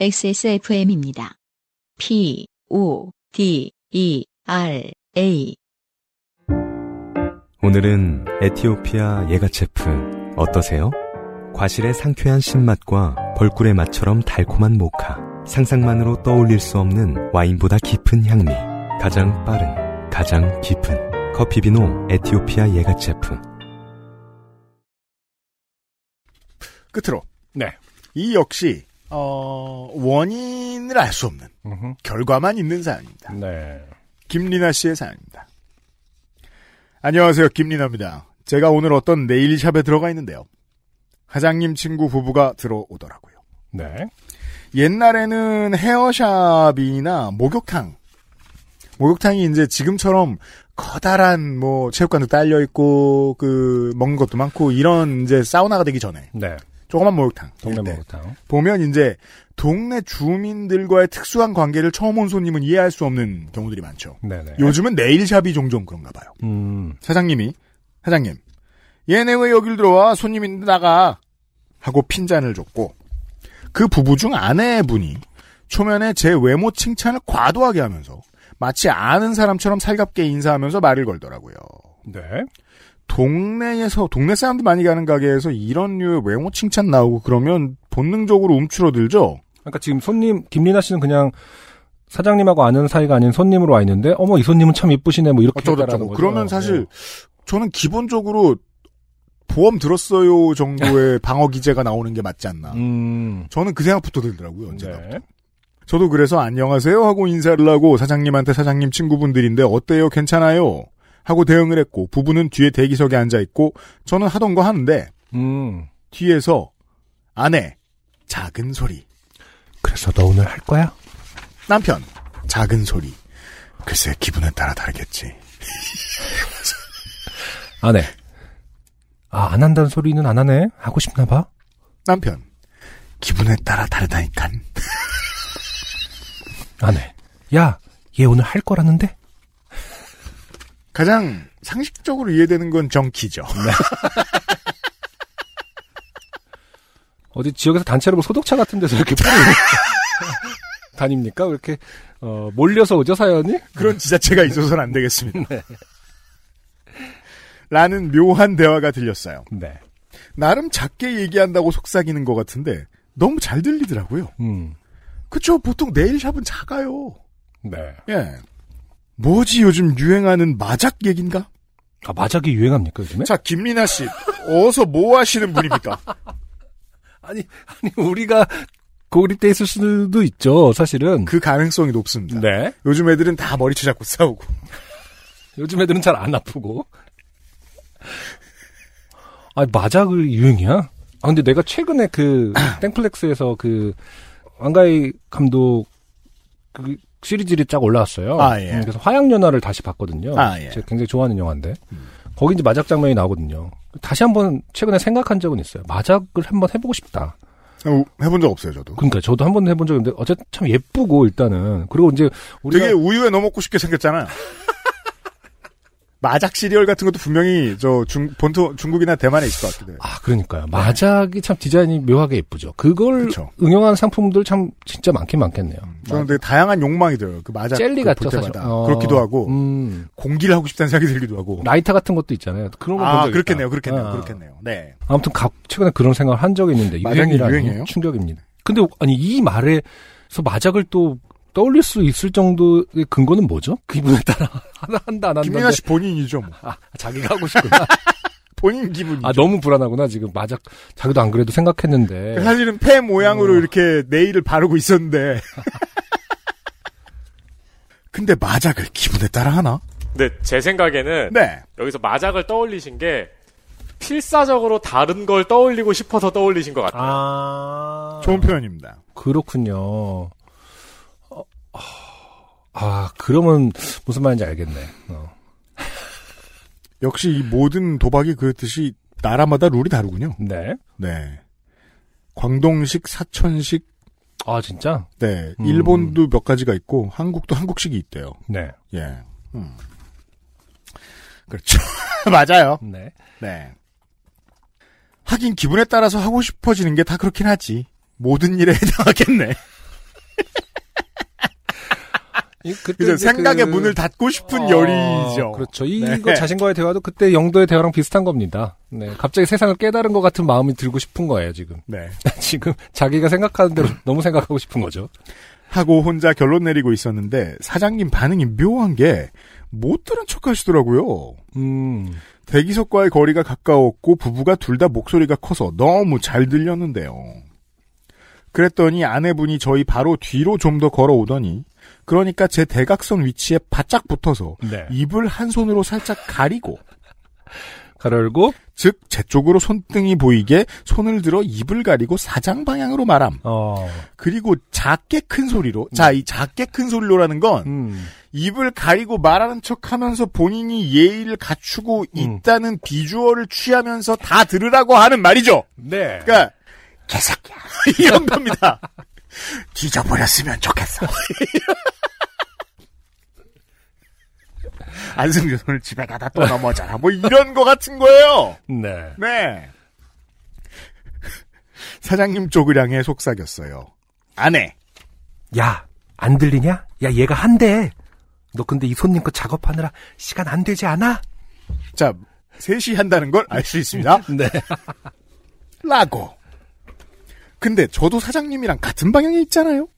XSFM입니다. P, O, D, E, R, A. 오늘은 에티오피아 예가체프 어떠세요? 과실의 상쾌한 신맛과 벌꿀의 맛처럼 달콤한 모카. 상상만으로 떠올릴 수 없는 와인보다 깊은 향미. 가장 빠른, 가장 깊은 커피 비노 에티오피아 예가체프. 끝으로 네. 이 역시 어, 원인을 알 수 없는 음흠. 결과만 있는 사연입니다. 네. 김리나 씨의 사연입니다. 안녕하세요, 김리나입니다. 제가 오늘 어떤 네일샵에 들어가 있는데요. 사장님 친구 부부가 들어오더라고요. 네. 옛날에는 헤어샵이나 목욕탕, 목욕탕이 이제 지금처럼 커다란 뭐 체육관도 딸려 있고 그 먹는 것도 많고 이런 이제 사우나가 되기 전에 네. 조그만 목욕탕 동네 네. 목욕탕. 보면 이제 동네 주민들과의 특수한 관계를 처음 온 손님은 이해할 수 없는 경우들이 많죠. 네네. 요즘은 네일샵이 종종 그런가 봐요. 음. 사장님이 사장님 얘네 왜 여길 들어와 손님인데 나가 하고 핀잔을 줬고 그 부부 중 아내분이 초면에 제 외모 칭찬을 과도하게 하면서 마치 아는 사람처럼 살갑게 인사하면서 말을 걸더라고요. 네. 동네에서 동네 사람들 많이 가는 가게에서 이런 류의 외모 칭찬 나오고 그러면 본능적으로 움츠러들죠. 그러니까 지금 손님 김리나 씨는 그냥 사장님하고 아는 사이가 아닌 손님으로 와 있는데 어머 이 손님은 참 이쁘시네 뭐 이렇게 거죠. 그러면 사실 네. 저는 기본적으로 보험 들었어요 정도의 방어 기제가 나오는 게 맞지 않나. 음. 저는 그 생각부터 들더라고요. 언제나. 네. 저도 그래서 안녕하세요 하고 인사를 하고 사장님한테 사장님 친구분들인데 어때요 괜찮아요 하고 대응을 했고 부부는 뒤에 대기석에 앉아 있고 저는 하던 거 하는데 음. 뒤에서 아내 작은 소리 그래서 너 오늘 할 거야? 남편 작은 소리 글쎄 기분에 따라 다르겠지 안 해. 아, 안 한다는 소리는 안 하네? 하고 싶나 봐? 남편 기분에 따라 다르다니깐 안 해. 야, 얘 오늘 할 거라는데? 가장 상식적으로 이해되는 건 정키죠 어디 지역에서 단체로 뭐 소독차 같은 데서 이렇게 뿌리 다닙니까? 이렇게, 어, 몰려서 오죠, 사연이? 그런 지자체가 있어서는 안 되겠습니다 네. 라는 묘한 대화가 들렸어요 네. 나름 작게 얘기한다고 속삭이는 것 같은데 너무 잘 들리더라고요. 음. 그쵸? 보통 네일샵은 작아요. 네. 예. 뭐지 요즘 유행하는 마작 얘긴가? 아, 마작이 유행합니까, 요즘에? 자, 김리나 씨, 어서 뭐 하시는 분입니까? 아니, 아니, 우리가 고립돼 있을 수도 있죠, 사실은. 그 가능성이 높습니다. 네. 요즘 애들은 다 머리채 잡고 싸우고. 요즘 애들은 잘 안 아프고. 아, 마작을 유행이야? 아, 근데 내가 최근에 그, 땡플렉스에서 그, 왕가희 감독, 그, 시리즈를 쫙 올라왔어요. 아, 예. 음, 그래서 화양연화를 다시 봤거든요. 아, 예. 제가 굉장히 좋아하는 영화인데. 거기 이제 마작 장면이 나오거든요. 다시 한번 최근에 생각한 적은 있어요. 마작을 한번 해보고 싶다. 어, 해본 적 없어요, 저도. 그러니까 저도 한 번 해본 적이 있는데 어쨌든 참 예쁘고 일단은 그리고 이제 우리가 되게 우유에 넣어 먹고 싶게 생겼잖아요. 마작 시리얼 같은 것도 분명히 저 중, 본토, 중국이나 대만에 있을 것 같기도 해요. 아 그러니까요 마작이 참 디자인이 묘하게 예쁘죠. 그걸 그쵸. 응용한 상품들 참 진짜 많긴 많겠네요. 저는 되게 다양한 욕망이 들어요. 그 마작. 젤리 같죠 볼 사실. 어, 그렇기도 하고, 음, 공기를 하고 싶다는 생각이 들기도 하고. 라이터 같은 것도 있잖아요. 그런 거본 아, 적 그렇겠네요. 그렇겠네요, 아. 그렇겠네요. 네. 아무튼 가- 최근에 그런 생각을 한 적이 있는데 유행이에요? 충격입니다. 근데 아니 이 말에서 마작을 또 떠올릴 수 있을 정도의 근거는 뭐죠? 기분에 따라 하나 한다 안 한다. 김민아 씨 본인이죠, 뭐. 아, 자기가 하고 싶구나. 본인 기분이죠. 아 너무 불안하구나 지금 마작 자기도 안 그래도 생각했는데 사실은 폐 모양으로 어. 이렇게 네일을 바르고 있었는데. 근데 마작을 기분에 따라 하나? 근데 제 생각에는 네. 여기서 마작을 떠올리신 게 필사적으로 다른 걸 떠올리고 싶어서 떠올리신 것 같아요. 아 좋은 표현입니다. 그렇군요. 어, 아 그러면 무슨 말인지 알겠네. 어. 역시 이 모든 도박이 그렇듯이 나라마다 룰이 다르군요. 네. 네. 광동식, 사천식, 아 진짜? 네. 음. 일본도 몇 가지가 있고, 한국도 한국식이 있대요. 네. 예. 음. 그렇죠. 맞아요. 네. 네. 하긴 기분에 따라서 하고 싶어지는 게 다 그렇긴 하지. 모든 일에 해당하겠네. 그죠? 생각의 그- 문을 닫고 싶은 어, 열이죠. 그렇죠. 네. 이거 자신과의 대화도 그때 영도의 대화랑 비슷한 겁니다. 네. 갑자기 세상을 깨달은 것 같은 마음이 들고 싶은 거예요, 지금. 네. 지금 자기가 생각하는 대로 너무 생각하고 싶은 거죠. 하고 혼자 결론 내리고 있었는데 사장님 반응이 묘한 게 못 들은 척 하시더라고요. 음. 대기석과의 거리가 가까웠고 부부가 둘 다 목소리가 커서 너무 잘 들렸는데요. 그랬더니 아내분이 저희 바로 뒤로 좀 더 걸어오더니 그러니까 제 대각선 위치에 바짝 붙어서 네. 입을 한 손으로 살짝 가리고 가로 열고, 즉 제 쪽으로 손등이 보이게 손을 들어 입을 가리고 사장 방향으로 말함. 어. 그리고 작게 큰 소리로 자이 작게 큰 소리로라는 건 음. 입을 가리고 말하는 척하면서 본인이 예의를 갖추고 음. 있다는 비주얼을 취하면서 다 들으라고 하는 말이죠. 네. 그러니까 개새끼야 이런 겁니다. 뒤져버렸으면 좋겠어. 안승준 오늘 집에 가다 또 넘어져라. 뭐 이런 거 같은 거예요. 네. 네. 사장님 쪽을 향해 속삭였어요. 아내. 야, 안 들리냐? 야, 얘가 한대. 너 근데 이 손님 거 작업하느라 시간 안 되지 않아? 자, 셋이 한다는 걸 알 수 있습니다. 네. 라고. 근데 저도 사장님이랑 같은 방향에 있잖아요?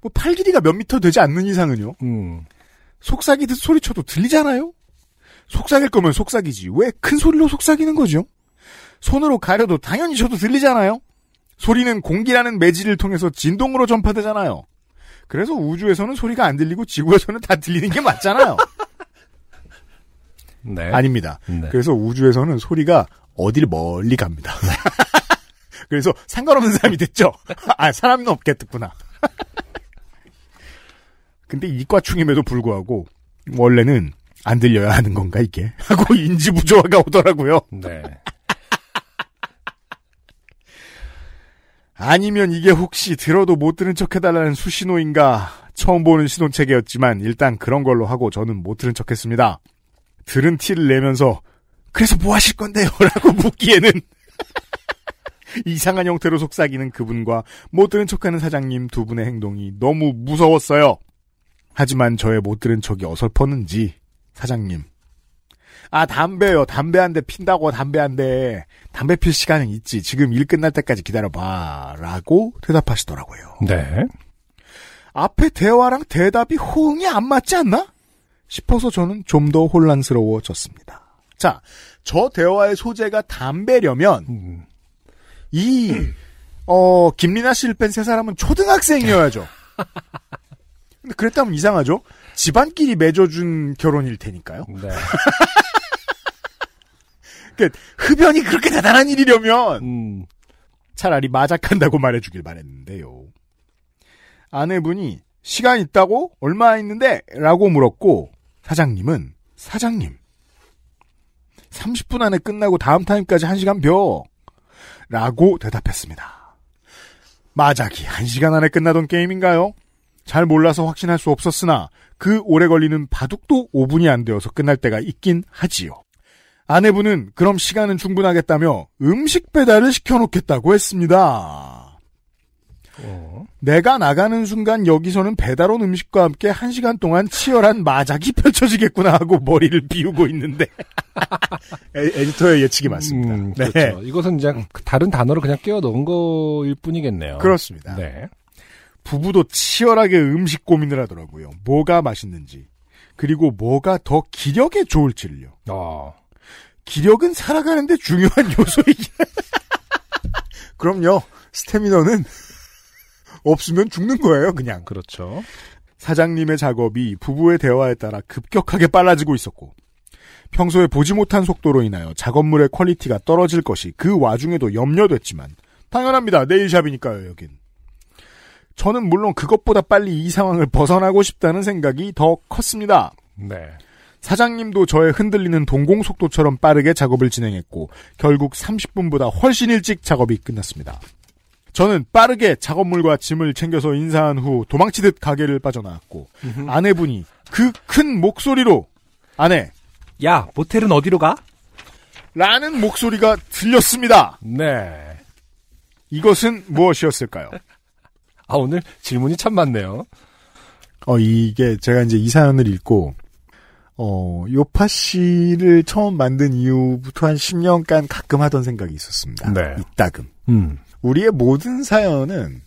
뭐 팔 길이가 몇 미터 되지 않는 이상은요? 음. 속삭이듯 소리쳐도 들리잖아요? 속삭일 거면 속삭이지. 왜 큰 소리로 속삭이는 거죠? 손으로 가려도 당연히 저도 들리잖아요? 소리는 공기라는 매질을 통해서 진동으로 전파되잖아요. 그래서 우주에서는 소리가 안 들리고 지구에서는 다 들리는 게 맞잖아요. 네. 아닙니다. 네. 그래서 우주에서는 소리가 어딜 멀리 갑니다. 그래서 상관없는 사람이 됐죠. 아 사람은 없겠구나. 근데 이과충임에도 불구하고 원래는 안 들려야 하는 건가 이게 하고 인지 부조화가 오더라고요. 네. 아니면 이게 혹시 들어도 못 들은 척 해달라는 수신호인가 처음 보는 신호체계였지만 일단 그런 걸로 하고 저는 못 들은 척 했습니다. 들은 티를 내면서 그래서 뭐 하실 건데요? 라고 묻기에는 이상한 형태로 속삭이는 그분과 못 들은 척하는 사장님 두 분의 행동이 너무 무서웠어요. 하지만 저의 못 들은 척이 어설펐는지 사장님 아 담배요 담배 한 대 핀다고 담배 한 대 담배 필 시간은 있지 지금 일 끝날 때까지 기다려봐 라고 대답하시더라고요 네. 앞에 대화랑 대답이 호응이 안 맞지 않나? 싶어서 저는 좀 더 혼란스러워졌습니다 자 저 대화의 소재가 담배려면 음. 이, 어, 김리나 씨를 뺀 세 사람은 초등학생이어야죠. 근데 그랬다면 이상하죠? 집안끼리 맺어준 결혼일 테니까요. 네. 그러니까 흡연이 그렇게 대단한 일이려면 음. 차라리 마작한다고 말해주길 바랬는데요. 아내분이 시간 있다고? 얼마 있는데? 라고 물었고 사장님은 사장님 30분 안에 끝나고 다음 타임까지 1시간 벼 라고 대답했습니다. 마작이 1시간 안에 끝나던 게임인가요? 잘 몰라서 확신할 수 없었으나 그 오래 걸리는 바둑도 5분이 안 되어서 끝날 때가 있긴 하지요. 아내분은 그럼 시간은 충분하겠다며 음식 배달을 시켜놓겠다고 했습니다. 어. 내가 나가는 순간 여기서는 배달 온 음식과 함께 한 시간 동안 치열한 마작이 펼쳐지겠구나 하고 머리를 비우고 있는데 에, 에디터의 예측이 맞습니다. 음, 네. 그렇죠. 이것은 이제 다른 단어를 그냥 끼워 넣은 거일 뿐이겠네요. 그렇습니다. 네. 부부도 치열하게 음식 고민을 하더라고요. 뭐가 맛있는지 그리고 뭐가 더 기력에 좋을지를요. 어. 기력은 살아가는데 중요한 요소이긴 그럼요. 스태미너는 없으면 죽는 거예요, 그냥. 그렇죠. 사장님의 작업이 부부의 대화에 따라 급격하게 빨라지고 있었고 평소에 보지 못한 속도로 인하여 작업물의 quality가 떨어질 것이 그 와중에도 염려됐지만 당연합니다. 네일샵이니까요, 여긴. 저는 물론 그것보다 빨리 이 상황을 벗어나고 싶다는 생각이 더 컸습니다. 네. 사장님도 저의 흔들리는 동공 속도처럼 빠르게 작업을 진행했고 결국 30분보다 훨씬 일찍 작업이 끝났습니다. 저는 빠르게 작업물과 짐을 챙겨서 인사한 후 도망치듯 가게를 빠져나왔고 아내분이 그 큰 목소리로 아내 야, 모텔은 어디로 가? 라는 목소리가 들렸습니다. 네. 이것은 무엇이었을까요? 아, 오늘 질문이 참 많네요. 어, 이게 제가 이제 이 사연을 읽고, 어, 요파 씨를 처음 만든 이후부터 한 10년간 가끔 하던 생각이 있었습니다. 네. 이따금. 음. 우리의 모든 사연은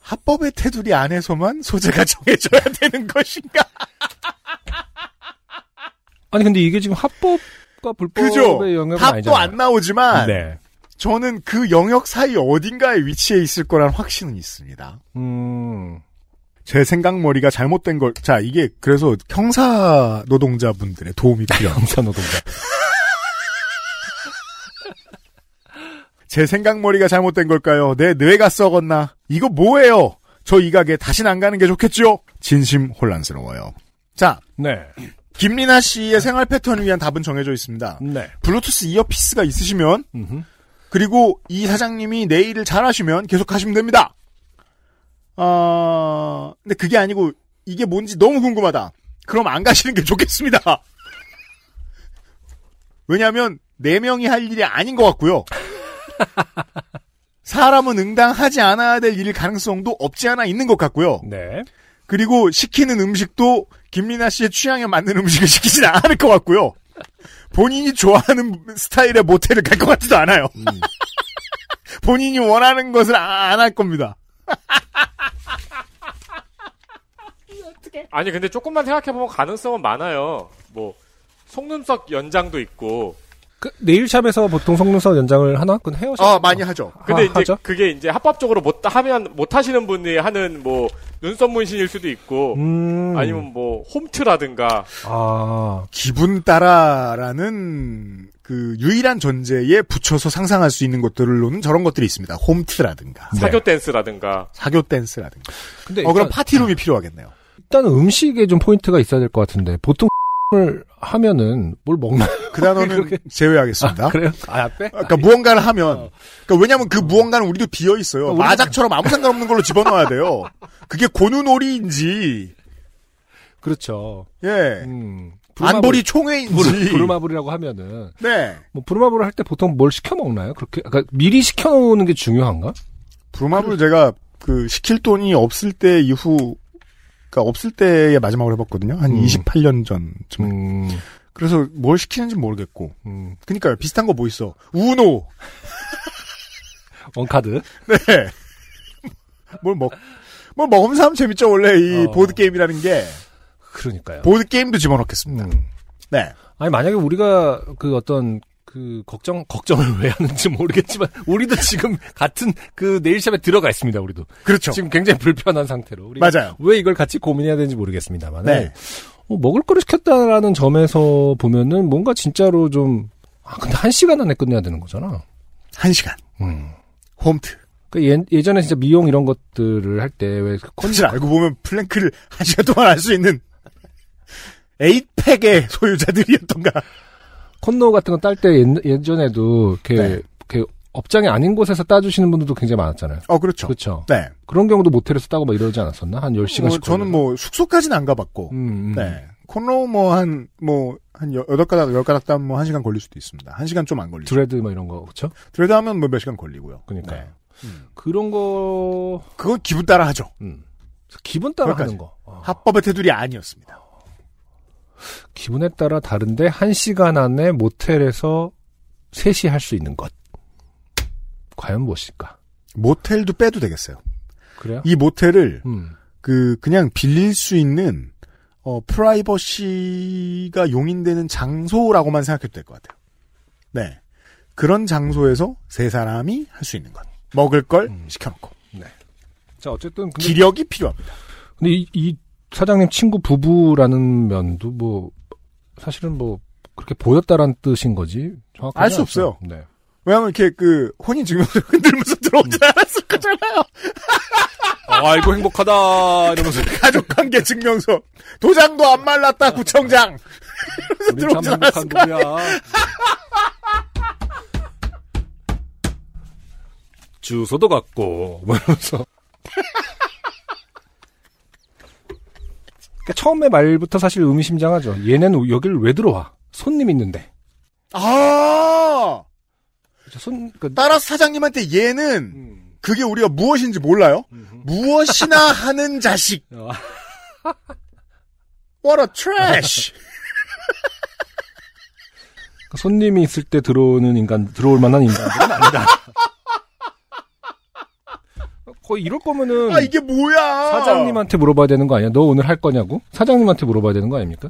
합법의 테두리 안에서만 소재가 정해져야 되는 것인가? 아니 근데 이게 지금 합법과 불법의 그죠? 영역은 합도 아니잖아요. 안 나오지만, 네. 저는 그 영역 사이 어딘가에 위치해 있을 거란 확신은 있습니다. 음. 제 생각머리가 잘못된 걸, 자, 이게 그래서 형사 노동자분들의 도움이 필요합니다. 형사 노동자. 제 생각머리가 잘못된 걸까요? 내 뇌가 썩었나? 이거 뭐예요? 저 이 가게 다신 안 가는 게 좋겠죠? 진심 혼란스러워요. 자, 네. 김리나 씨의 생활 패턴을 위한 답은 정해져 있습니다. 네. 블루투스 이어피스가 있으시면, 음흠. 그리고 이 사장님이 내 일을 잘 하시면 계속 하시면 됩니다. 아, 근데 그게 아니고, 이게 뭔지 너무 궁금하다. 그럼 안 가시는 게 좋겠습니다. 왜냐하면, 네 명이 할 일이 아닌 것 같고요. 사람은 응당하지 않아야 될일 가능성도 없지 않아 있는 것 같고요. 네. 그리고 시키는 음식도 김리나 씨의 취향에 맞는 음식을 시키진 않을 것 같고요. 본인이 좋아하는 스타일의 모텔을 갈 것 같지도 않아요. 본인이 원하는 것을 안 할 겁니다. 아니 근데 조금만 생각해보면 가능성은 많아요. 뭐 속눈썹 연장도 있고. 그 네일샵에서 보통 속눈썹 연장을 하나? 그건 헤어샵. 어, 많이 하죠. 근데 하- 이제 하죠? 그게 이제 합법적으로 못 하면 못 하시는 분이 하는 뭐 눈썹 문신일 수도 있고 음. 아니면 뭐 홈트라든가 아. 기분 따라라는 그 유일한 전제에 붙여서 상상할 수 있는 것들로는 저런 것들이 있습니다. 홈트라든가 네. 사교 댄스라든가 사교 댄스라든가. 근데 어 그럼 일단, 파티룸이 필요하겠네요. 일단은 음식에 좀 포인트가 있어야 될 것 같은데 보통 을 하면은 뭘 먹나요? 그 단어는 그렇게- 제외하겠습니다. 그래요? 아, 빼? 그러니까 무언가를 하면, 그러니까 왜냐면 그 무언가는 우리도 비어 있어요. 우리도- 마작처럼 아무 상관없는 걸로 집어넣어야 돼요. 그게 고누놀이인지, 그렇죠. 예, 음. 안보리 총회인지, 부르, 부르마블이라고 하면은 네. 뭐 부르마블을 할 때 보통 뭘 시켜 먹나요? 그렇게 그러니까 미리 시켜 놓는 게 중요한가? 브루마블 제가 그 시킬 돈이 없을 때 이후, 그러니까 없을 때에 마지막으로 해봤거든요. 한 음. 28년 전쯤에. 음. 그래서 뭘 시키는지 모르겠고. 음. 그니까요. 비슷한 거 뭐 있어. 우노. 원카드. 네. 뭘 먹, 뭘 먹으면서 하면 재밌죠. 원래 이 어. 보드게임이라는 게. 그러니까요. 보드게임도 집어넣겠습니다. 음. 네. 아니 만약에 우리가 그 어떤 그 걱정 걱정을 왜 하는지 모르겠지만 우리도 지금 같은 그 네일샵에 들어가 있습니다. 우리도 그렇죠. 지금 굉장히 불편한 상태로 우리가 맞아요. 왜 이걸 같이 고민해야 되는지 모르겠습니다만 네. 어, 먹을 거를 시켰다라는 점에서 보면은 뭔가 진짜로 좀 아, 근데 한 시간 안에 끝내야 되는 거잖아. 한 시간. 음. 홈트. 그 예, 예전에 진짜 미용 이런 것들을 할 때왜 사실 알고 보면 플랭크를 한 시간 동안 할 수 있는 에이팩의 소유자들이었던가. 콘노 같은 거 딸 때 예전에도 이렇게, 네. 이렇게 업장이 아닌 곳에서 따주시는 분들도 굉장히 많았잖아요. 어, 그렇죠. 그렇죠. 네. 그런 경우도 모텔에서 따고 막 이러지 않았었나? 한 10시간씩. 뭐, 저는 뭐, 숙소까지는 안 가봤고. 음, 음. 네. 콘로 뭐, 한, 뭐, 한 여- 여덟 가닥, 열 가닥 따면 뭐, 한 시간 걸릴 수도 있습니다. 한 시간 좀 안 걸리죠. 드레드 뭐 이런 거, 그쵸? 드레드 하면 뭐 몇 시간 걸리고요. 그러니까요. 네. 음. 그런 거, 그건 기분 따라 하죠. 음. 기분 따라 그것까지. 하는 거. 아, 합법의 테두리 아니었습니다. 기분에 따라 다른데, 한 시간 안에 모텔에서 셋이 할수 있는 것. 과연 무엇일까? 모텔도 빼도 되겠어요. 그래요? 이 모텔을, 음. 그, 그냥 빌릴 수 있는, 어, 프라이버시가 용인되는 장소라고만 생각해도 될 것 같아요. 네. 그런 장소에서 세 사람이 할 수 있는 것. 먹을 걸 음. 시켜놓고. 자, 어쨌든. 기력이 필요합니다. 근데 이, 이 사장님 친구 부부라는 면도 뭐, 사실은 뭐, 그렇게 보였다란 뜻인 거지. 정확하게. 알수 없어요. 네. 왜냐면 이렇게 그, 혼인 증명서 흔들면서 들어오진 않았을 거잖아요. 아이고, 행복하다. 이러면서. 가족관계 증명서. 도장도 안 말랐다, 구청장. 우리 참 들어오지 행복한 부부야. 주소도 갖고 뭐 이러면서. 그러니까 처음에 말부터 사실 의미심장하죠. 얘는 여기를 왜 들어와? 손님 있는데. 아! 손, 그, 따라서 사장님한테 얘는 그게 우리가 무엇인지 몰라요? 무엇이나 하는 자식. 어, What a trash! 손님이 있을 때 들어오는 인간, 들어올 만한 인간들은 아니다. 거의 이럴 거면은 아, 이게 뭐야! 사장님한테 물어봐야 되는 거 아니야? 너 오늘 할 거냐고? 사장님한테 물어봐야 되는 거 아닙니까?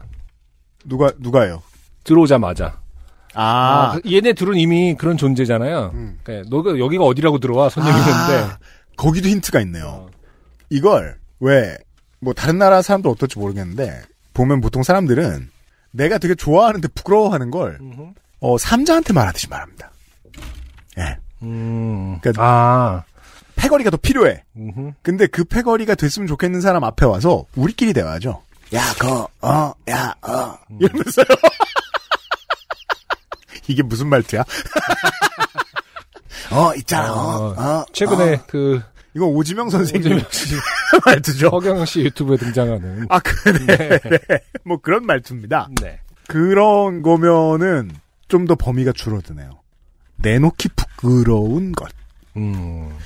누가, 누가요? 들어오자마자. 아, 아, 그 얘네 둘은 이미 그런 존재잖아요. 음. 그러니까 너가 여기가 어디라고 들어와 손님 아. 거기도 힌트가 있네요. 어. 이걸, 왜, 뭐, 다른 나라 사람들 어떨지 모르겠는데, 보면 보통 사람들은 내가 되게 좋아하는데 부끄러워하는 걸, 음흠. 어, 삼자한테 말하듯이 말합니다. 예. 음. 그러니까- 아. 패거리가 더 필요해. 음흠. 근데 그 패거리가 됐으면 좋겠는 사람 앞에 와서 우리끼리 대화하죠. 야, 거, 어, 야, 어. 이러면서요. 이게 무슨 말투야? 어, 있잖아, 어, 어. 최근에 어. 그 이거 오지명 선생님 오지명 씨, 말투죠. 허경 씨 유튜브에 등장하는. 아, 그래. 뭐 그런 말투입니다. 네. 그런 거면은 좀 더 범위가 줄어드네요. 내놓기 부끄러운 것. 음.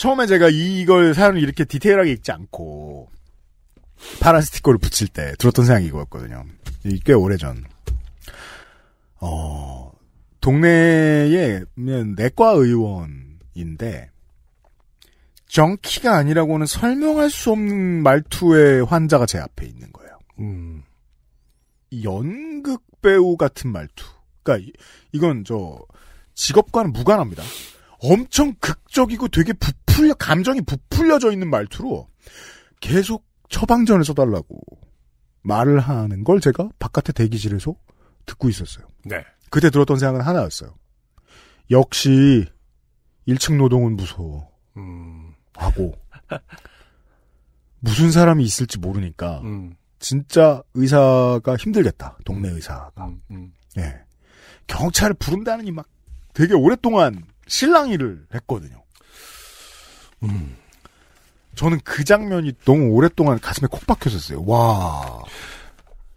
처음에 제가 이걸 사연을 이렇게 디테일하게 읽지 않고 파란 스티커를 붙일 때 들었던 생각이 이거였거든요. 이꽤 오래전. 어, 동네에 내과 의원인데 정키가 아니라고는 설명할 수 없는 말투의 환자가 제 앞에 있는 거예요. 음. 연극 배우 같은 말투. 그러니까 이- 이건 저 직업과는 무관합니다. 엄청 극적이고 되게 부풀려 감정이 부풀려져 있는 말투로 계속 처방전을 써달라고 말을 하는 걸 제가 바깥의 대기실에서 듣고 있었어요. 네. 그때 들었던 생각은 하나였어요. 역시 1층 노동은 무서워 음. 하고 무슨 사람이 있을지 모르니까 음. 진짜 의사가 힘들겠다. 동네 의사가. 음. 음. 예. 경찰을 부른다느니 막 되게 오랫동안 실랑이를 했거든요. 음. 저는 그 장면이 너무 오랫동안 가슴에 콕 박혔었어요. 와.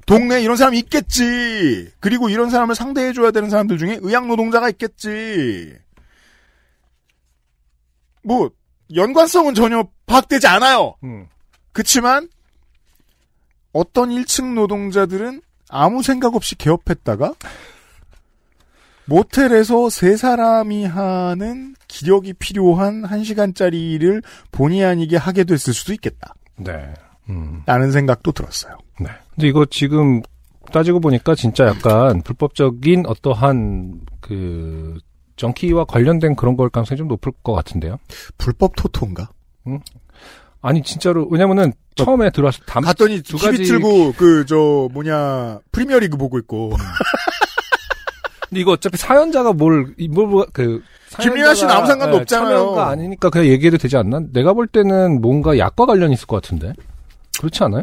동네에 이런 사람이 있겠지. 그리고 이런 사람을 상대해줘야 되는 사람들 중에 의학 노동자가 있겠지. 뭐, 연관성은 전혀 파악되지 않아요. 음. 그치만, 어떤 1층 노동자들은 아무 생각 없이 개업했다가, 모텔에서 세 사람이 하는 기력이 필요한 1시간짜리를 본의 아니게 하게 됐을 수도 있겠다. 네. 음. 라는 생각도 들었어요. 네. 근데 이거 지금 따지고 보니까 진짜 약간 불법적인 어떠한 그 정키와 관련된 그런 걸 가능성이 좀 높을 것 같은데요. 불법 토토인가? 아니 진짜로 왜냐면은 처음에 들어왔을 때 담, 갔더니 두 TV 가지- 틀고 그 저 뭐냐 프리미어 리그 보고 있고 근데 이거 어차피 사연자가 뭘뭘그 김민아 씨는 아무 상관도 없잖아요. 참여가 아니니까 그냥 얘기해도 되지 않나? 내가 볼 때는 뭔가 약과 관련이 있을 것 같은데. 그렇지 않아요?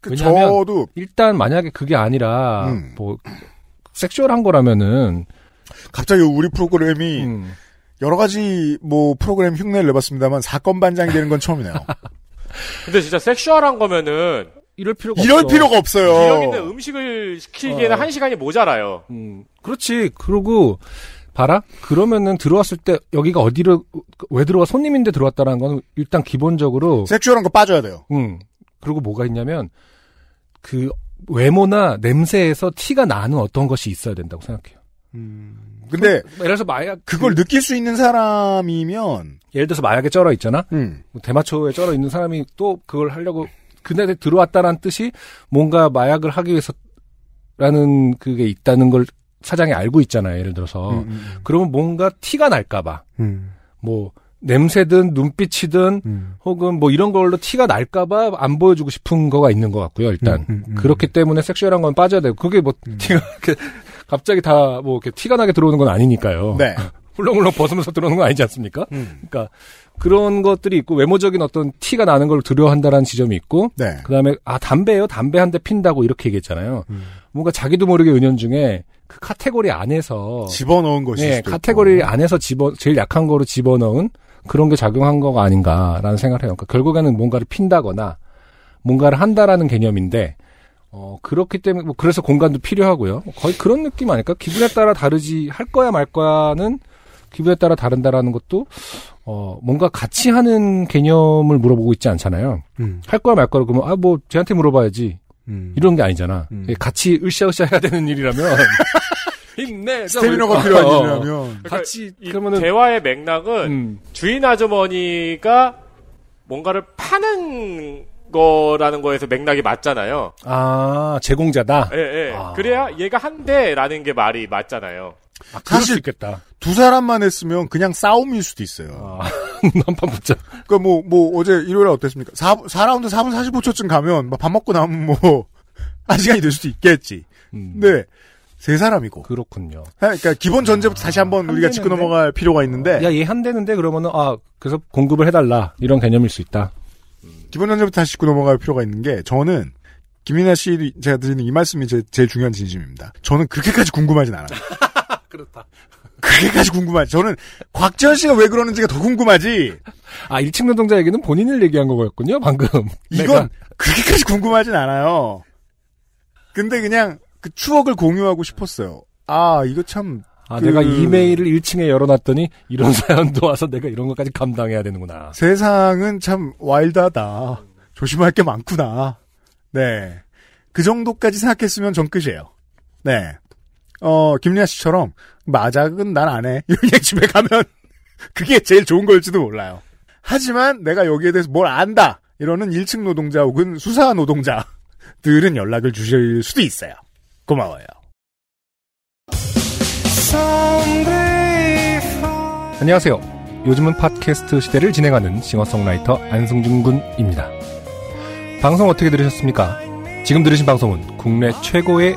그 왜냐하면 저도 일단 만약에 그게 아니라 음. 뭐 섹슈얼한 거라면은 갑자기 우리 프로그램이 음. 여러 가지 뭐 프로그램 흉내를 내봤습니다만 사건 반장이 되는 건 처음이네요. 근데 진짜 섹슈얼한 거면은 이럴 필요가 이럴 없어. 필요가 없어요. 기력 있는 음식을 시키기에는 어. 한 시간이 모자라요. 음, 그렇지. 그러고 봐라. 그러면은 들어왔을 때 여기가 어디로 왜 들어와 손님인데 들어왔다라는 건 일단 기본적으로 섹슈얼한 거 빠져야 돼요. 음. 그리고 뭐가 있냐면 그 외모나 냄새에서 티가 나는 어떤 것이 있어야 된다고 생각해요. 근데 예를 들어서 마약 그걸 느낄 수 있는 사람이면 예를 들어서 마약에 쩔어 있잖아. 음. 뭐 대마초에 쩔어 있는 사람이 또 그걸 하려고 그날에 들어왔다라는 뜻이 뭔가 마약을 하기 위해서라는 그게 있다는 걸 사장이 알고 있잖아요. 예를 들어서 음, 음, 그러면 뭔가 티가 날까봐 음, 뭐 냄새든 눈빛이든 음. 혹은 뭐 이런 걸로 티가 날까봐 안 보여주고 싶은 거가 있는 것 같고요. 일단 음, 음, 음. 그렇기 때문에 섹슈얼한 건 빠져야 되고 그게 뭐 티가 갑자기 다 뭐 이렇게 티가 나게 들어오는 건 아니니까요. 네. 훌렁훌렁 벗으면서 들어오는 건 아니지 않습니까? 음. 그러니까 그런 것들이 있고 외모적인 어떤 티가 나는 걸 두려워한다라는 지점이 있고 네. 그다음에 아 담배요 담배 한 대 핀다고 이렇게 얘기했잖아요. 음. 뭔가 자기도 모르게 은연중에 그 카테고리 안에서 집어넣은 것이 네, 카테고리 있고. 안에서 집어 제일 약한 거로 집어넣은 그런 게 작용한 거가 아닌가라는 생각을 해요. 그러니까 결국에는 뭔가를 핀다거나 뭔가를 한다라는 개념인데 어 그렇기 때문에 뭐 그래서 공간도 필요하고요. 거의 그런 느낌 아닐까? 기분에 따라 다르지 할 거야 말 거야는 기분에 따라 다른다라는 것도 어 뭔가 같이 하는 개념을 물어보고 있지 않잖아요. 음. 할 거야 말 거야 그러면 아 뭐 쟤한테 물어봐야지 음. 이런 게 아니잖아. 음. 같이 으쌰으쌰 해야 되는 일이라면 힘내. 스테미너가 어, 필요한 어. 일이라면 같이 이 그러면은 대화의 맥락은 음. 주인 아주머니가 뭔가를 파는 거라는 거에서 맥락이 맞잖아요. 아 제공자다. 예, 예. 아. 그래야 얘가 한대라는 게 말이 맞잖아요. 아, 그럴 사실- 수 있겠다. 두 사람만 했으면 그냥 싸움일 수도 있어요. 아, 한판 붙자. 그러니까 뭐, 뭐, 어제 일요일에 어땠습니까? 4, 4라운드 4분 45초쯤 가면, 막밥 먹고 나면 뭐, 한 시간이 될 수도 있겠지. 음, 근데, 세 사람이고. 그렇군요. 그러니까 기본 전제부터 다시 한번 한 우리가 짚고 대는데? 넘어갈 필요가 있는데, 야, 얘 한 대는데 그러면은 아 그래서 공급을 해달라 이런 개념일 수 있다. 기본 전제부터 다시 짚고 넘어갈 필요가 있는 게, 저는, 김민아 씨, 제가 드리는 이 말씀이 제, 제일 중요한 진심입니다. 저는 그렇게까지 궁금하진 않아요. 그렇다. 그렇게까지 궁금하지. 저는, 곽지현 씨가 왜 그러는지가 더 궁금하지. 아 1층 노동자 얘기는 본인을 얘기한 거였군요 방금. 이건 내가. 그렇게까지 궁금하진 않아요. 근데 그냥 그 추억을 공유하고 싶었어요. 아, 이거 참, 아 그- 내가 이메일을 1층에 열어놨더니 이런 사연도 와서 내가 이런 것까지 감당해야 되는구나. 세상은 참 와일드하다. 조심할 게 많구나. 네. 그 정도까지 생각했으면 전 끝이에요. 네. 어, 김리아 씨처럼, 마작은 난 안 해. 이렇게 집에 가면, 그게 제일 좋은 걸지도 몰라요. 하지만 내가 여기에 대해서 뭘 안다. 이러는 1층 노동자 혹은 수사 노동자들은 연락을 주실 수도 있어요. 고마워요. 안녕하세요. 요즘은 팟캐스트 시대를 진행하는 싱어송라이터 안승준 군입니다. 방송 어떻게 들으셨습니까? 지금 들으신 방송은 국내 최고의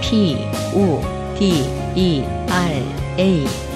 P, O, D, E, R, A.